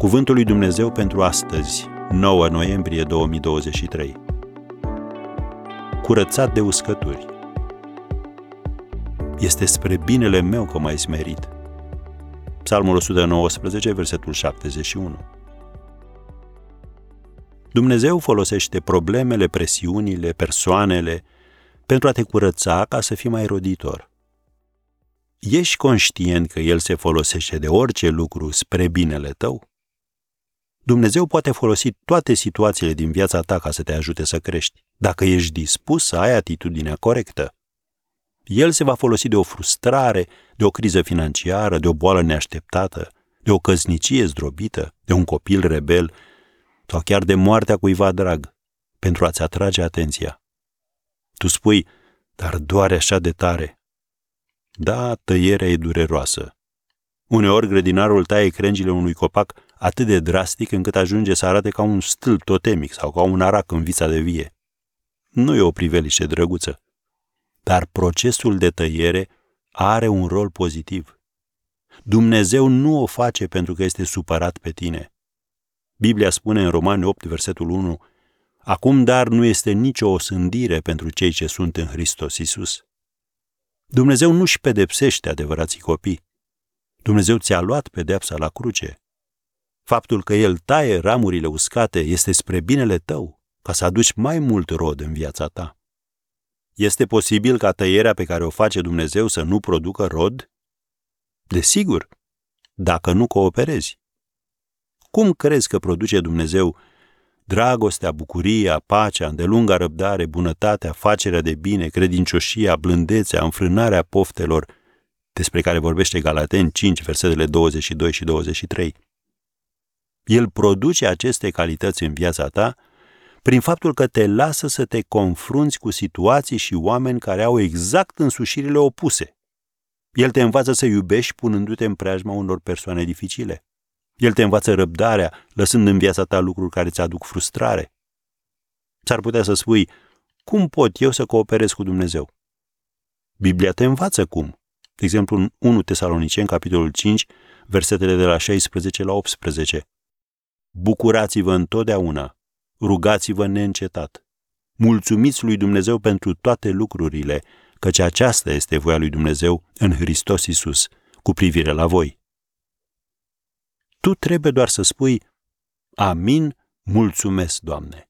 Cuvântul lui Dumnezeu pentru astăzi, 9 noiembrie 2023. Curățat de uscături. Este spre binele meu că m-ai smerit. Psalmul 119, versetul 71. Dumnezeu folosește problemele, presiunile, persoanele pentru a te curăța ca să fii mai roditor. Ești conștient că El se folosește de orice lucru spre binele tău? Dumnezeu poate folosi toate situațiile din viața ta ca să te ajute să crești, dacă ești dispus să ai atitudinea corectă. El se va folosi de o frustrare, de o criză financiară, de o boală neașteptată, de o căsnicie zdrobită, de un copil rebel sau chiar de moartea cuiva drag, pentru a-ți atrage atenția. Tu spui, dar doare așa de tare. Da, tăierea e dureroasă. Uneori grădinarul taie crengile unui copac atât de drastic încât ajunge să arate ca un stâlp totemic sau ca un arac în vița de vie. Nu e o priveliște drăguță, dar procesul de tăiere are un rol pozitiv. Dumnezeu nu o face pentru că este supărat pe tine. Biblia spune în Romani 8, versetul 1, Acum dar nu este nicio osândire pentru cei ce sunt în Hristos Isus. Dumnezeu nu-și pedepsește adevărații copii. Dumnezeu ți-a luat pedepsa la cruce. Faptul că El taie ramurile uscate este spre binele tău, ca să aduci mai mult rod în viața ta. Este posibil ca tăierea pe care o face Dumnezeu să nu producă rod? Desigur, dacă nu cooperezi. Cum crezi că produce Dumnezeu dragostea, bucuria, pacea, îndelunga răbdare, bunătatea, facerea de bine, credincioșia, blândețea, înfrânarea poftelor, despre care vorbește Galaten 5, versetele 22 și 23. El produce aceste calități în viața ta prin faptul că te lasă să te confrunți cu situații și oameni care au exact însușirile opuse. El te învață să iubești punându-te în preajma unor persoane dificile. El te învață răbdarea, lăsând în viața ta lucruri care îți aduc frustrare. S-ar putea să spui, cum pot eu să cooperez cu Dumnezeu? Biblia te învață cum. De exemplu, în 1 Tesaloniceni, capitolul 5, versetele de la 16 la 18. Bucurați-vă întotdeauna, rugați-vă neîncetat. Mulțumiți lui Dumnezeu pentru toate lucrurile, căci aceasta este voia lui Dumnezeu în Hristos Isus cu privire la voi. Tu trebuie doar să spui, Amin, mulțumesc, Doamne.